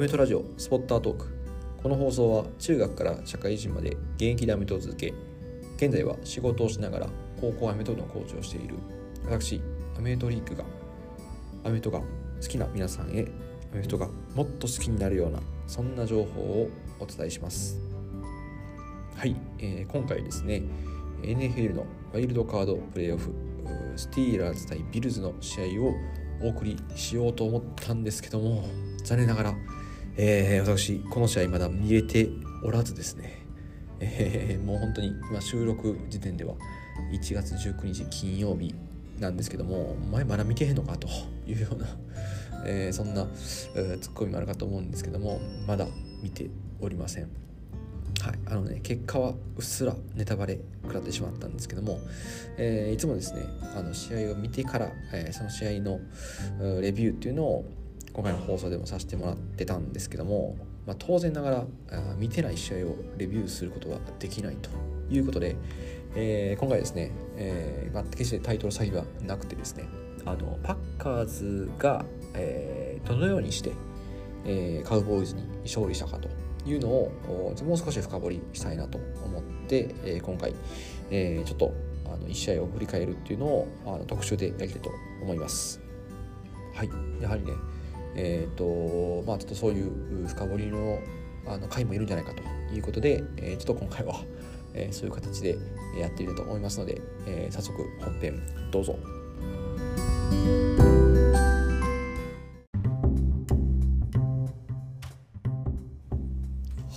メフトラジオスポッタートーク。この放送は中学から社会人まで現役でアメフトを続け現在は仕事をしながら高校アメフトのコーチをしている。私アメフトリークがアメフトが好きな皆さんへアメフトがもっと好きになるようなそんな情報をお伝えします。はい、えー、今回ですね NFL のワイルドカードプレーオフスティーラーズ対ビルズの試合をお送りしようと思ったんですけども残念ながら、えー、私この試合まだ見れておらずですね、えー、もう本当に今収録時点では1月19日金曜日なんですけども前まだ見てへんのかというような、えー、そんな、えー、ツッコミもあるかと思うんですけどもまだ見ておりません。はい、あのね結果はうっすらネタバレ食らってしまったんですけども、えー、いつもですねあの試合を見てから、え、その試合のレビューっていうのを今回の放送でもさせてもらってたんですけども、まあ、当然ながら見てない試合をレビューすることはできないということで、えー、今回ですね、えーまあ、決してタイトル詐欺はなくてですねあのパッカーズが、えー、どのようにして、えー、カウボーイズに勝利したかというのをもう少し深掘りしたいなと思って、えー、今回、えー、ちょっとあの1試合を振り返るっていうのをあの特集でやりたいと思います。はい、やはりね、えーとまあ、ちょっとそういう深掘りのあの回もいるんじゃないかということで、えー、ちょっと今回は、えー、そういう形でやっていると思いますので、えー、早速本編どうぞ。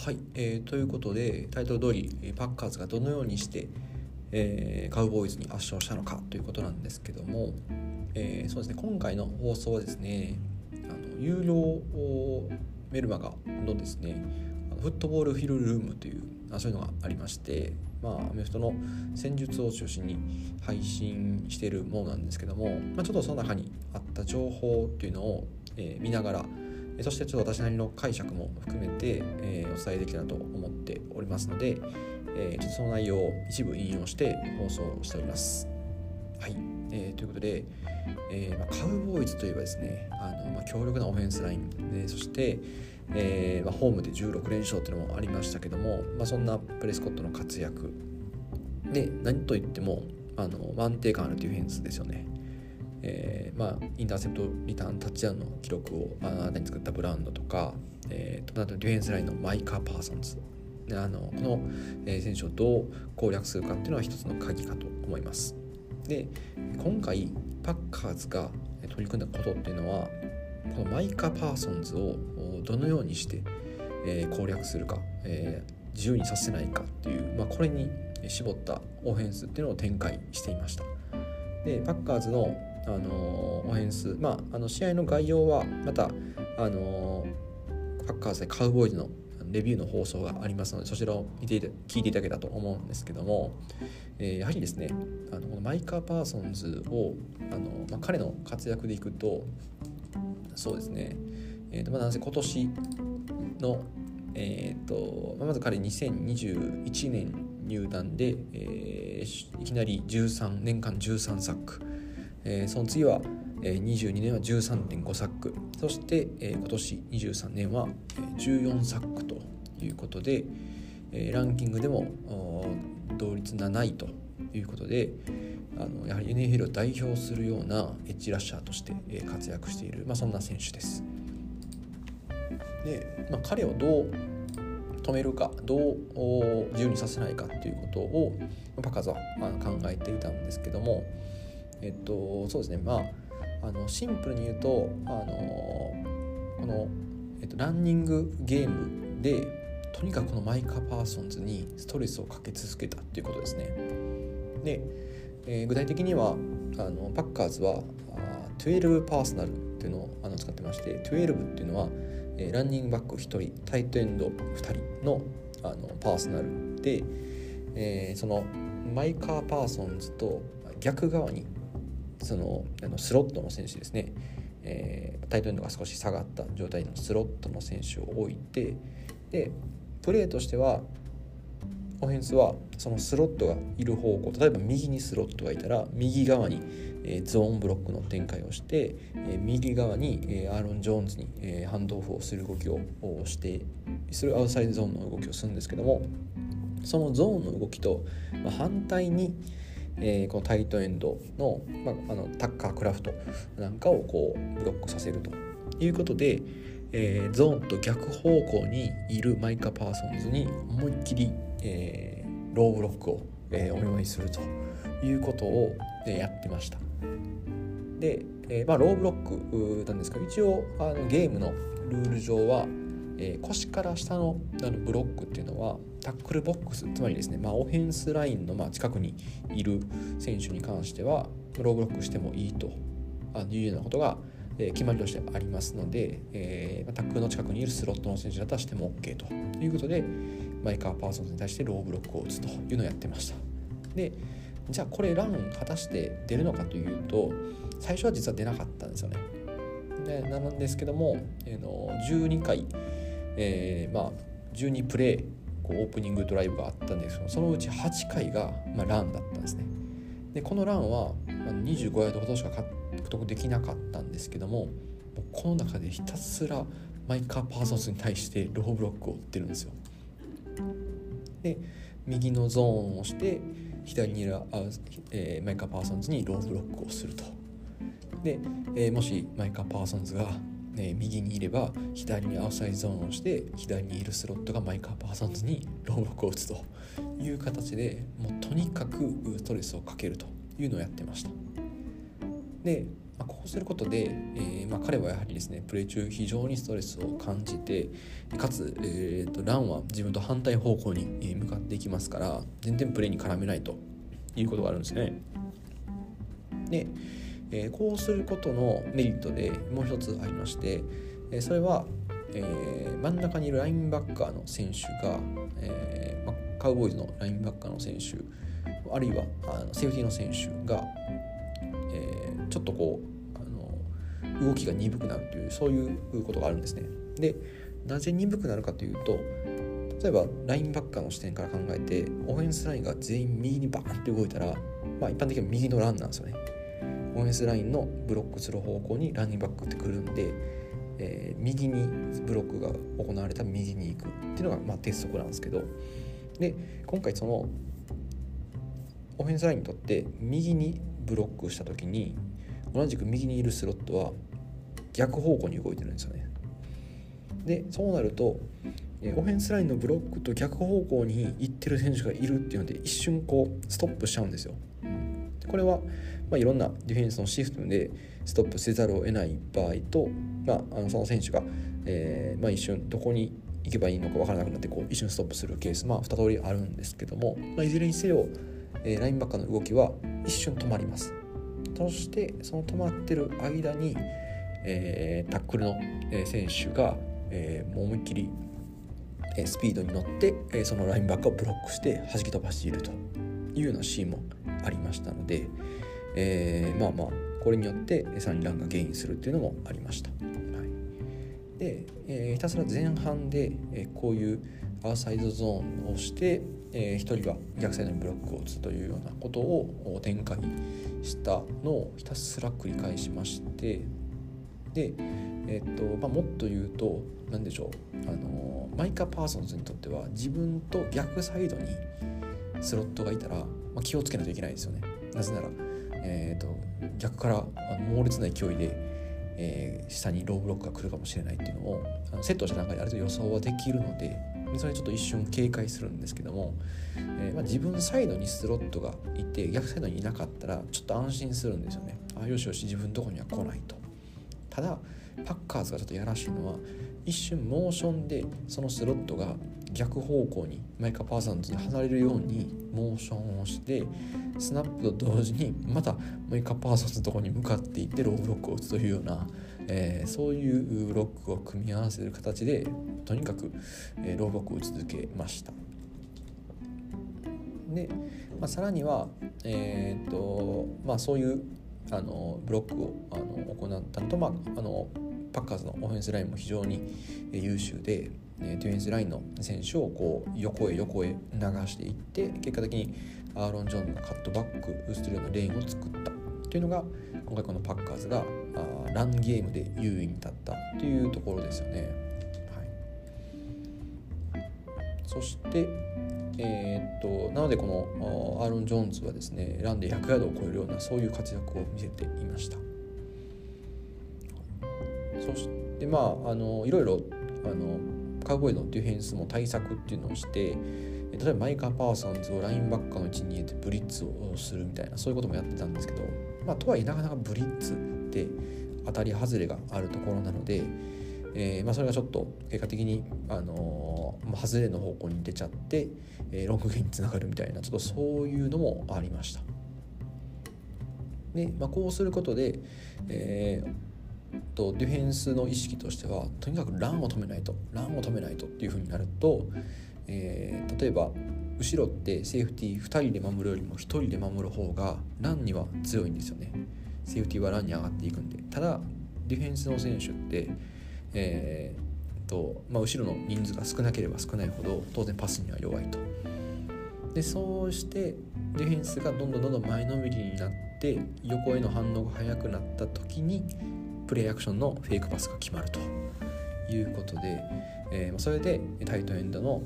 はい、えー、ということでタイトル通りパッカーズがどのようにして、えー、カウボーイズに圧勝したのかということなんですけども、えー、そうですね今回の放送はですね有料メルマガのですねフットボールフィルルームというそういうのがありまして、まあ、アメフトの戦術を中心に配信しているものなんですけども、まあ、ちょっとその中にあった情報っていうのを、えー、見ながらそしてちょっと私なりの解釈も含めて、えー、お伝えできたらと思っておりますので、えー、ちょっとその内容を一部引用して放送しております。はい、えー、ということで、えーまあ、カウボーイズといえばですねあの、まあ、強力なオフェンスライン、ね、そして、えーまあ、ホームで16連勝というのもありましたけども、まあ、そんなプレスコットの活躍で何といってもあの安定感あるディフェンスですよね。えー、まあ、インターセプトリターンタッチダウンの記録を新たに作ったブランドとか、えー、とあとディフェンスラインのマイカ・パーソンズであのこの、選手をどう攻略するかっていうのは一つの鍵かと思います。で今回パッカーズが取り組んだことっていうのはこのマイカ・パーソンズをどのようにして、え、攻略するか、え、自由にさせないかっていう、まあ、これに絞ったオフェンスっていうのを展開していました。でパッカーズのあのオフェンス、まあ、あの試合の概要はまた、あのパッカーズでカウボーイズのレビューの放送がありますのでそちらを見て聞いていただけたと思うんですけども、えー、やはりですねあのこのマイカー・パーソンズをあの、まあ、彼の活躍でいくとそうですね、えーとまあ、なんせ今年の、えーとまあ、まず彼2021年入団で、えー、いきなり13年間13サックえー、その次は、えー、22年は13.5サックそして、えー、今年23年は14サックということで、えー、ランキングでも同率7位ということであのやはり NFL を代表するようなエッジラッシャーとして活躍している、まあ、そんな選手です。で、まあ、彼をどう止めるかどう自由にさせないかっていうことをパッカーズは考えていたんですけども、えっとそうですねまああのシンプルに言うとあのこの、えっと、ランニングゲームでとにかくこのマイカ・パーソンズにストレスをかけ続けたっていうことですね。で、えー、具体的にはあのパッカーズは12パーソナルっていうのをあの使ってまして12っていうのは、えー、ランニングバック1人タイトエンド2人のあのパーソナルで、えー、そのマイカー・パーソンズと逆側にそのあのスロットの選手ですね、えー、タイトエンドが少し下がった状態のスロットの選手を置いてでプレーとしてはオフェンスはそのスロットがいる方向例えば右にスロットがいたら右側に、ゾーンブロックの展開をして、右側に、アーロン・ジョーンズに、え、ハンドオフをする動きをしてするアウトサイドゾーンの動きをするんですけどもそのゾーンの動きと、反対に、このタイトエンドの,、あのタッカークラフトなんかをこうブロックさせるということで、えー、ゾーンと逆方向にいるマイカ・パーソンズに思いっきり、えー、ローブロックを、えー、お見舞いするということを、えやってました。で、えまあ、ローブロックなんですが一応あのゲームのルール上は、え腰から下のあのブロックっていうのはタックルボックスつまりですね、まあ、オフェンスラインのまあ近くにいる選手に関してはローブロックしてもいいというようなことがえ決まりとしてありますので、えー、タックルの近くにいるスロットの選手だったらしても OK と。いうことでマイカ・パーソンズに対してローブロックを打つというのをやってました。でじゃあこれラン果たして出るのかというと最初は実は出なかったんですよね。でなんですけども、えー、の12回、えー、まあ12プレーこうオープニングドライブがあったんですけどそのうち8回が、まあ、ランだったんですね。でこのランは、ま、25ヤードほどしか獲得できなかったんですけどもこの中でひたすらマイカ・パーソンズに対してローブロックを打ってるんですよ。で右のゾーンをして左にいるあ、えー、マイカ・パーソンズにローブロックをすると。で、えー、もしマイカ・パーソンズが、ね、右にいれば左にアウトサイドゾーンをして左にいるスロットがマイカ・パーソンズにローブロックを打つという形でもうとにかくストレスをかけるというのをやってました。で、まあ、こうすることで、えー、まあ、彼はやはりですねプレー中非常にストレスを感じてかつ、えーと、ランは自分と反対方向に向かっていきますから全然プレーに絡めないということがあるんですね。で、えー、こうすることのメリットでもう一つありまして、えそれは、えー、真ん中にいるラインバッカーの選手が、えまあ、カウボーイズのラインバッカーの選手あるいはあのセーフティーの選手がちょっとこうあの動きが鈍くなるというそういうことがあるんですね。でなぜ鈍くなるかというと例えばラインバッカーの視点から考えてオフェンスラインが全員右にバーンって動いたら、まあ、一般的には右のランなんですよね。オフェンスラインのブロックする方向にランニングバックってくるんで、えー、右にブロックが行われた右に行くっていうのが、まあ、鉄則なんですけどで今回そのオフェンスラインにとって右にブロックした時に同じく右にいるスロットは逆方向に動いてるんですよね。でそうなるとオフェンスラインのブロックと逆方向に行ってる選手がいるっていうので一瞬こうストップしちゃうんですよ。これは、まあ、いろんなディフェンスのシフトでストップせざるを得ない場合と、まあ、あのその選手が、えーまあ、一瞬どこに行けばいいのか分からなくなってこう一瞬ストップするケース、まあ、2通りあるんですけども、まあ、いずれにせよ、えー、ラインバッカーの動きは一瞬止まります。そしてその止まってる間に、えー、タックルの選手が、えー、思いっきりスピードに乗って、そのラインバックをブロックして弾き飛ばしているというようなシーンもありましたので、えー、まあまあこれによってさらにランがゲインするっていうのもありました。はい、で、えー、ひたすら前半で、こういうアウトサイドゾーンをして、えー、1人は逆サイドにブロックを打つというようなことを展開したのをひたすら繰り返しましてで、えーとまあ、もっと言うと何でしょうあのマイカ・パーソンズにとっては自分と逆サイドにスロットがいたら、まあ、気をつけないといけないですよね。なぜなら、えーと、逆から猛烈な勢いで、えー、下にローブロックが来るかもしれないっていうのをあのセットした段階である程度予想はできるのでそれちょっと一瞬警戒するんですけども、えー、まあ、自分サイドにスロットがいて逆サイドにいなかったらちょっと安心するんですよね。あよしよし自分のとこには来ないと。ただパッカーズがちょっとやらしいのは一瞬モーションでそのスロットが逆方向にマイカ・パーソンズに離れるようにモーションをしてスナップと同時にまたマイカ・パーソンズのとこに向かっていってローブロックを打つというような、えー、そういうブロックを組み合わせる形でとにかく、えー、ローブロックを続けました。で、まあ、さらには、えーとまあ、そういうあのブロックをあの行ったのと、まあ、あのパッカーズのオフェンスラインも非常に優秀で、ディフェンスラインの選手をこう横へ横へ流していって結果的にアーロン・ジョーンズがカットバックするようなレーンを作ったというのが今回このパッカーズがあランゲームで優位に立ったというところですよね。はい、そしてえー、っとなのでこのアーロン・ジョーンズはですねランで100ヤードを超えるようなそういう活躍を見せていましたそしてまああのいろいろあのカウボーイのディフェンスも対策っていうのをして例えばマイカー・パーソンズをラインバッカーの位置に入れてブリッツをするみたいなそういうこともやってたんですけど、まあ、とはいえなかなかブリッツて当たり外れがあるところなので、えーまあ、それがちょっと結果的に、あのー、外れの方向に出ちゃって、えー、ロングゲインにつながるみたいなちょっとそういうのもありました。で、まあ、こうすることで、えー、とディフェンスの意識としてはとにかくランを止めないとランを止めないとっていうふうになると、えー、例えば後ろってセーフティー2人で守るよりも1人で守る方がランには強いんですよねセーフティーはランに上がっていくんで。ただディフェンスの選手って、えーとまあ、後ろの人数が少なければ少ないほど当然パスには弱いと。でそうしてディフェンスがどんどんどんどん前のめりになって横への反応が速くなった時にプレイアクションのフェイクパスが決まるということで、えー、それでタイトエンドの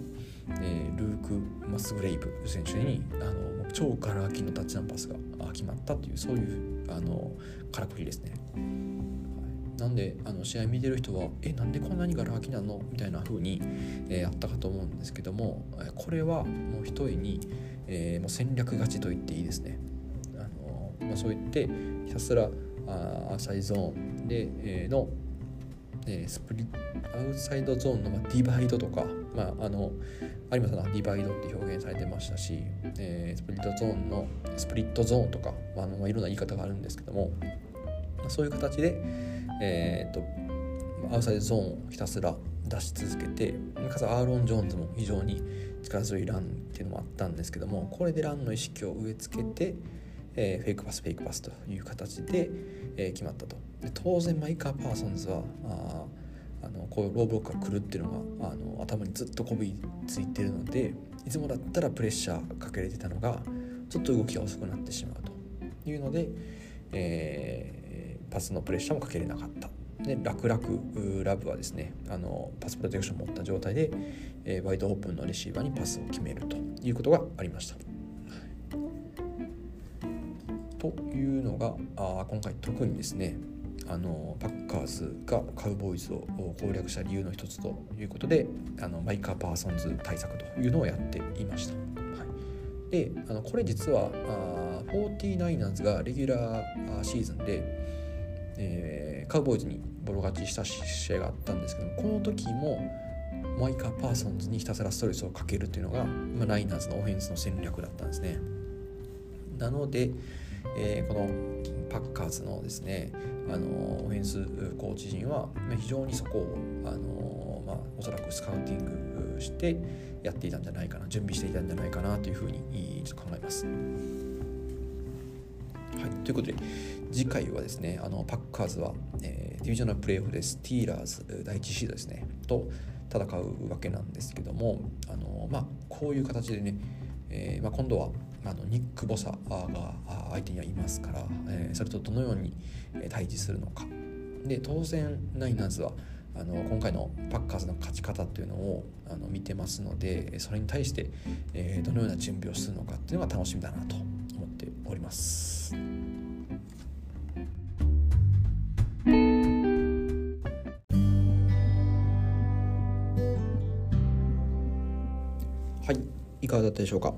えー、ルーク・マスグレイブ選手にあの超ガラ空きのタッチダウンパスが決まったというそういうあのからくりですね。なんであの試合見てる人は「えなんでこんなにガラ空きなの?」みたいな風に、えー、あったかと思うんですけどもこれはもうひとえに、えー、もう戦略勝ちと言っていいですね。あのまあ、そう言ってひたすらあアサイゾーンで、えー、のえー、スプリアウトサイドゾーンの、まあ、ディバイドとか、まあ、あの有馬さんはディバイドって表現されてましたし、えー、スプリットゾーンのスプリットゾーンとか、あ、のまあ、いろんな言い方があるんですけどもまあそういう形で、えーと、アウトサイドゾーンをひたすら出し続けてかつアーロン・ジョーンズも非常に力強いランっていうのもあったんですけどもこれでランの意識を植え付けて、えー、フェイクパスフェイクパスという形で、えー、決まったと。で当然マイカー・パーソンズはああのこういうローブロックが来るっていうのがあの頭にずっとこびりついてるのでいつもだったらプレッシャーかけれてたのがちょっと動きが遅くなってしまうと。いうので、えー、パスのプレッシャーもかけれなかった。で楽々ラブはですねあのパスプロテクションを持った状態で、えー、ワイドオープンのレシーバーにパスを決めると。いうことがありました。というのがあ今回特にですねあのパッカーズがカウボーイズを攻略した理由の一つということであのマイカー・パーソンズ対策というのをやっていました。はい、であのこれ実はあ 49ers がレギュラーシーズンで、えー、カウボーイズにボロ勝ちした試合があったんですけどこの時もマイカー・パーソンズにひたすらストレスをかけるというのが、まあ、ライナーズのオフェンスの戦略だったんですね。なので、えー、このパッカーズのですねあのオフェンスコーチ陣は非常にそこをあの、まあ、おそらくスカウティングしてやっていたんじゃないかな準備していたんじゃないかなというふうにちょっと考えます。はい、ということで次回はですねあのパッカーズは、えー、ディビジョナルプレーオフでスティーラーズ第1シードですねと戦うわけなんですけどもあの、まあ、こういう形でね、えーまあ、今度はあのニック・ボサが相手にはいますから、えー、それとどのように対峙するのかで当然ナイナーズはあの今回のパッカーズの勝ち方というのをあの見てますのでそれに対して、えー、どのような準備をするのかっていうのが楽しみだなと思っております。はい、いかがだったでしょうか？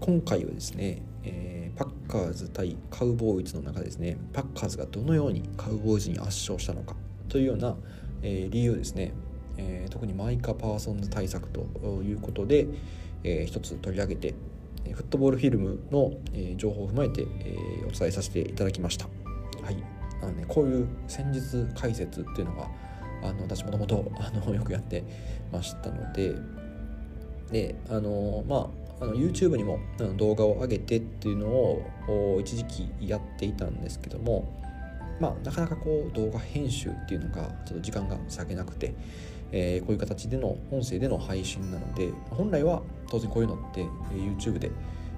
今回はですね、えー、パッカーズ対カウボーイズの中ですねパッカーズがどのようにカウボーイズに圧勝したのかというような、えー、理由ですね、えー、特にマイカ・パーソンズ対策ということで、えー、一つ取り上げてフットボールフィルムの、えー、情報を踏まえて、えー、お伝えさせていただきました。はいあのね、こういう戦術解説っていうのがあの私もともとよくやってましたのでであのまああの YouTube にもあの動画を上げてっていうのを一時期やっていたんですけどもまあなかなかこう動画編集っていうのがちょっと時間が割けなくて、えー、こういう形での音声での配信なので本来は当然こういうのって YouTube で、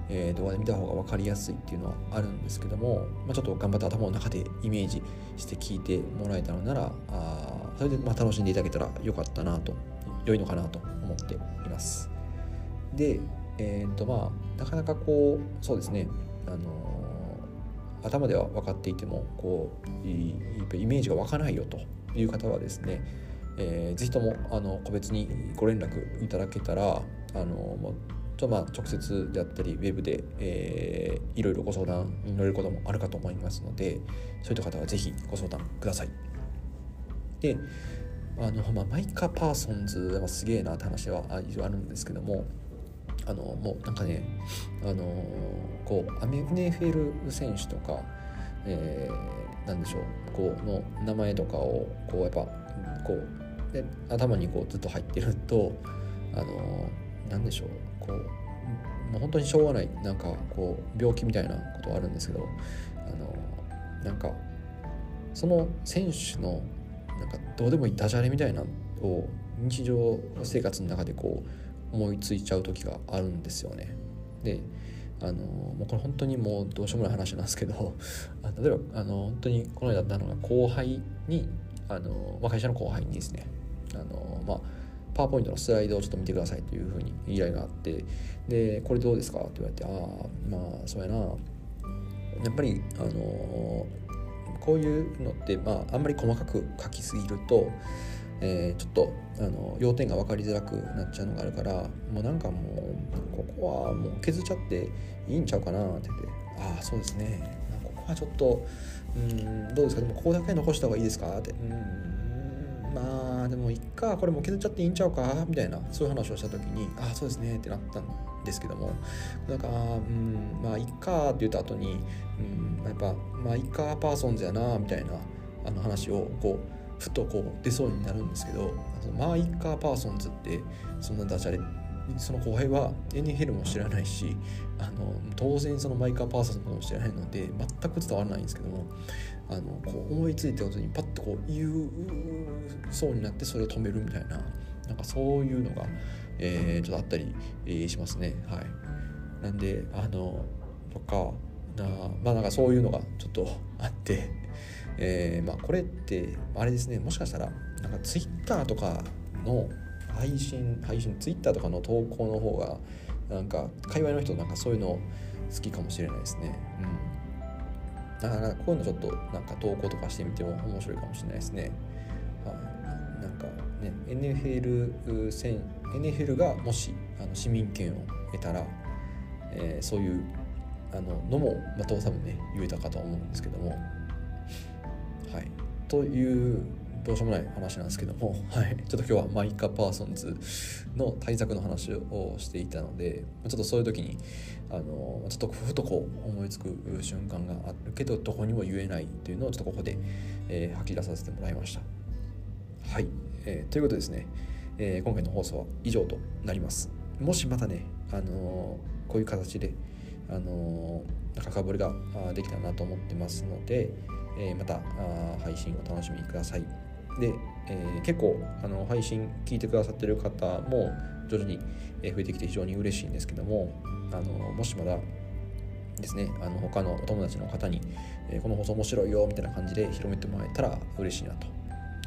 えー、動画で見た方が分かりやすいっていうのはあるんですけども、まあ、ちょっと頑張って頭の中でイメージして聞いてもらえたのならあそれでまあ楽しんでいただけたらよかったなと良いのかなと思っています。で、えー、っとまあなかなかこうそうですねあの頭では分かっていてもこうイメージが湧かないよという方はですね、えー、ぜひともあの個別にご連絡いただけたらあのちょまあ直接であったりウェブで、えー、いろいろご相談に乗れることもあるかと思いますのでそういった方はぜひご相談ください。であの、まあ、マイカ・パーソンズはすげえなって話はあるんですけどもあのもうなんかねあのこうアメ NFL 選手とか、えー、なんでしょうこうの名前とかをこうやっぱこうで頭にこうずっと入ってるとあのなんでしょうこうもう本当にしょうがないなんかこう病気みたいなことはあるんですけどあのなんかその選手のなんかどうでもいいダジャレみたいなのを日常生活の中でこう思いついちゃう時があるんですよね。であのもうこれ本当にもうどうしようもない話なんですけど例えばあの本当にこの間あったのが後輩にあの、まあ、会社の後輩にですねあの、まあ、パワーポイントのスライドをちょっと見てくださいというふうに依頼があってでこれどうですかって言われてああまあそうやなやっぱりあのこういうのって、まあ、あんまり細かく書きすぎると、えー、ちょっとあの要点が分かりづらくなっちゃうのがあるからもうなんかもうここはもう削っちゃっていいんちゃうかなって言って。ああそうですね。ここはちょっとうんどうですかでもここだけ残した方がいいですかって。うんまあでもいっかこれも削っちゃっていいんちゃうかみたいなそういう話をした時にああそうですねってなったんですけども。なんかうんまあいっかって言った後にうんやっぱまあいっかパーソンズやなみたいなあの話をこうふとこう出そうになるんですけどまあいっかパーソンズってそんなダジャレその後輩は NFL も知らないしあの当然そのマイカー・パーソンズも知らないので全く伝わらないんですけどもあのこう思いついたことにパッとこう言うそうになってそれを止めるみたいななんかそういうのが、えー、ちょっとあったり、えー、しますね。はい。なんであのとかなまあなんかそういうのがちょっとあってえー、まあこれってあれですねもしかしたらなんか Twitter とかの配信配信 Twitter とかの投稿の方がなんか界隈の人なんかそういうの好きかもしれないですね。うん。だからこういうのちょっとなんか投稿とかしてみても面白いかもしれないですね。はい、なんかね NFL 戦 NFL がもしあの市民権を得たら、えー、そういうあののもまた多分ね言えたかと思うんですけども。はいというどうしようもない話なんですけども、はい、ちょっと今日はマイカ・パーソンズの対策の話をしていたのでちょっとそういう時にあのちょっとふとこう思いつく瞬間があるけどどこにも言えないというのをちょっとここで、えー、吐き出させてもらいました。はい、えー、ということですね、えー、今回の放送は以上となります。もしまたね、あのこういう形で、あの深掘りができたらなと思ってますので、えまた配信を楽しみください。で、えー、結構あの配信聞いてくださってる方も徐々に増えてきて非常に嬉しいんですけどもあのもしまだですねあの他のお友達の方に、えー、この放送面白いよみたいな感じで広めてもらえたら嬉しいなと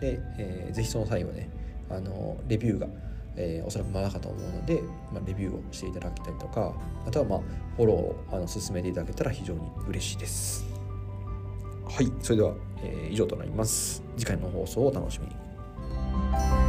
で、えー、ぜひその際はねあのレビューが、えー、おそらくまだかと思うので、まあ、レビューをしていただきたりとかあとはまあフォローをあの進めていただけたら非常に嬉しいですはいそれでは、えー、以上となります。次回の放送をお楽しみに。